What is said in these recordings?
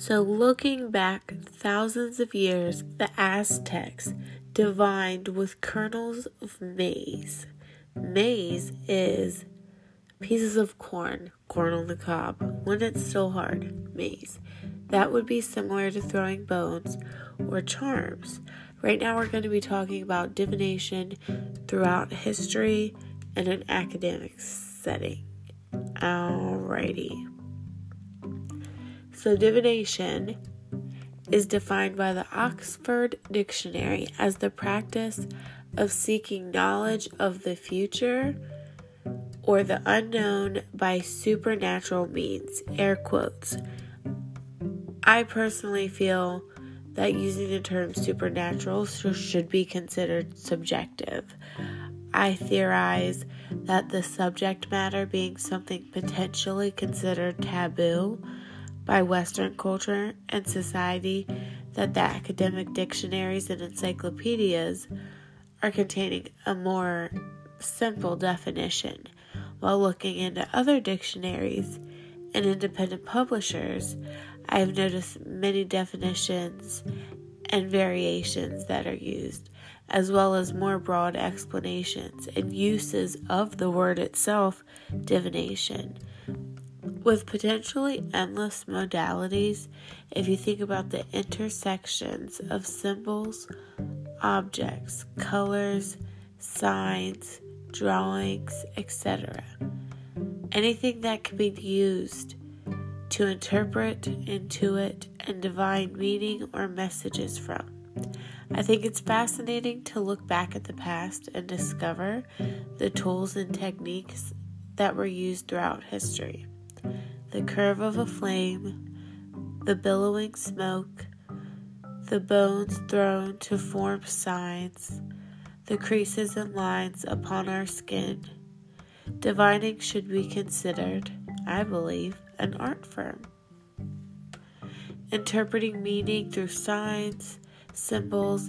So, looking back thousands of years, the Aztecs divined with kernels of maize. Maize is pieces of corn, corn on the cob, when it's still hard, maize. That would be similar to throwing bones or charms. Right now, we're going to be talking about divination throughout history in an academic setting. Alrighty. So, divination is defined by the Oxford Dictionary as the practice of seeking knowledge of the future or the unknown by supernatural means. Air quotes. I personally feel that using the term supernatural should be considered subjective. I theorize that the subject matter being something potentially considered taboo by Western culture and society, that the academic dictionaries and encyclopedias are containing a more simple definition, while looking into other dictionaries and independent publishers, I have noticed many definitions and variations that are used, as well as more broad explanations and uses of the word itself, divination. With potentially endless modalities, if you think about the intersections of symbols, objects, colors, signs, drawings, etc., anything that can be used to interpret, intuit, and divine meaning or messages from. I think it's fascinating to look back at the past and discover the tools and techniques that were used throughout history. The curve of a flame, the billowing smoke, the bones thrown to form signs, the creases and lines upon our skin. Divining should be considered, I believe, an art form. Interpreting meaning through signs, symbols,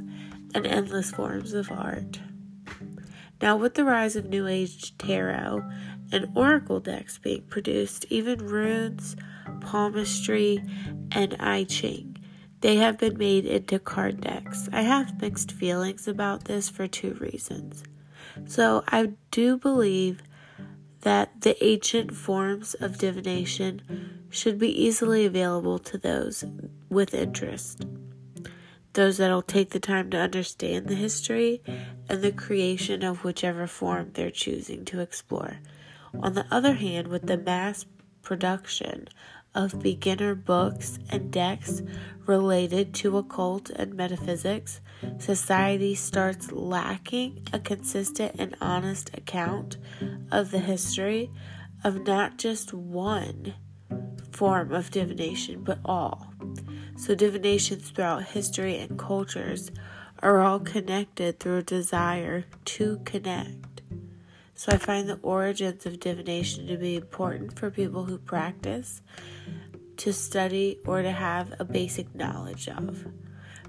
and endless forms of art. Now, with the rise of New Age tarot and oracle decks being produced, even runes, palmistry, and I Ching, they have been made into card decks. I have mixed feelings about this for two reasons. So, I do believe that the ancient forms of divination should be easily available to those with interest. Those that'll take the time to understand the history and the creation of whichever form they're choosing to explore. On the other hand, with the mass production of beginner books and decks related to occult and metaphysics, society starts lacking a consistent and honest account of the history of not just one form of divination, but all. So, divinations throughout history and cultures are all connected through a desire to connect. So, I find the origins of divination to be important for people who practice, to study, or to have a basic knowledge of.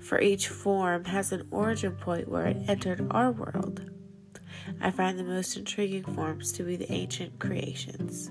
For each form has an origin point where it entered our world. I find the most intriguing forms to be the ancient creations.